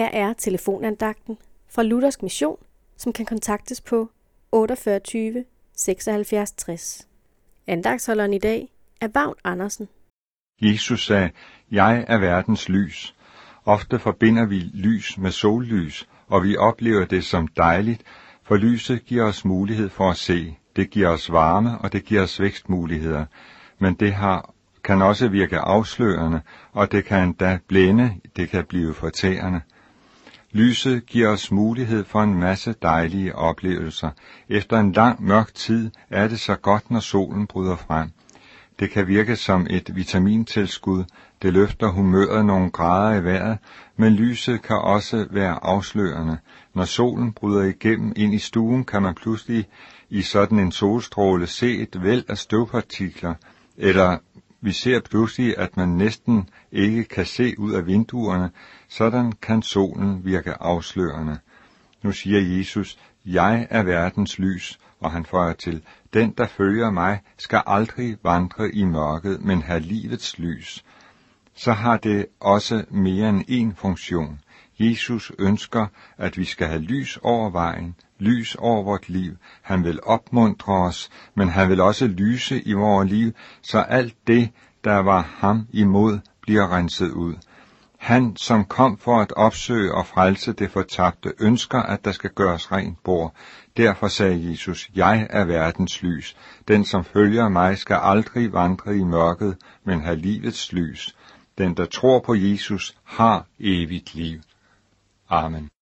Her er telefonandagten fra Luthersk Mission, som kan kontaktes på 48 76 60. Andagsholderen i dag er Vagn Andersen. Jesus sagde, jeg er verdens lys. Ofte forbinder vi lys med sollys, og vi oplever det som dejligt, for lyset giver os mulighed for at se. Det giver os varme, og det giver os vækstmuligheder. Men det har, kan også virke afslørende, og det kan endda blænde, det kan blive fortærende. Lyset giver os mulighed for en masse dejlige oplevelser. Efter en lang mørk tid er det så godt, når solen bryder frem. Det kan virke som et vitamintilskud, det løfter humøret nogle grader i vejret, men lyset kan også være afslørende. Når solen bryder igennem ind i stuen, kan man pludselig i sådan en solstråle se et væld af støvpartikler, eller vi ser pludselig, at man næsten ikke kan se ud af vinduerne, sådan kan solen virke afslørende. Nu siger Jesus, jeg er verdens lys, og han føjer til, den der følger mig, skal aldrig vandre i mørket, men have livets lys. Så har det også mere end én funktion. Jesus ønsker, at vi skal have lys over vejen, lys over vort liv. Han vil opmuntre os, men han vil også lyse i vores liv, så alt det, der var ham imod, bliver renset ud. Han, som kom for at opsøge og frelse det fortabte, ønsker, at der skal gøres rent bord. Derfor sagde Jesus, jeg er verdens lys. Den, som følger mig, skal aldrig vandre i mørket, men have livets lys. Den, der tror på Jesus, har evigt liv. Amen.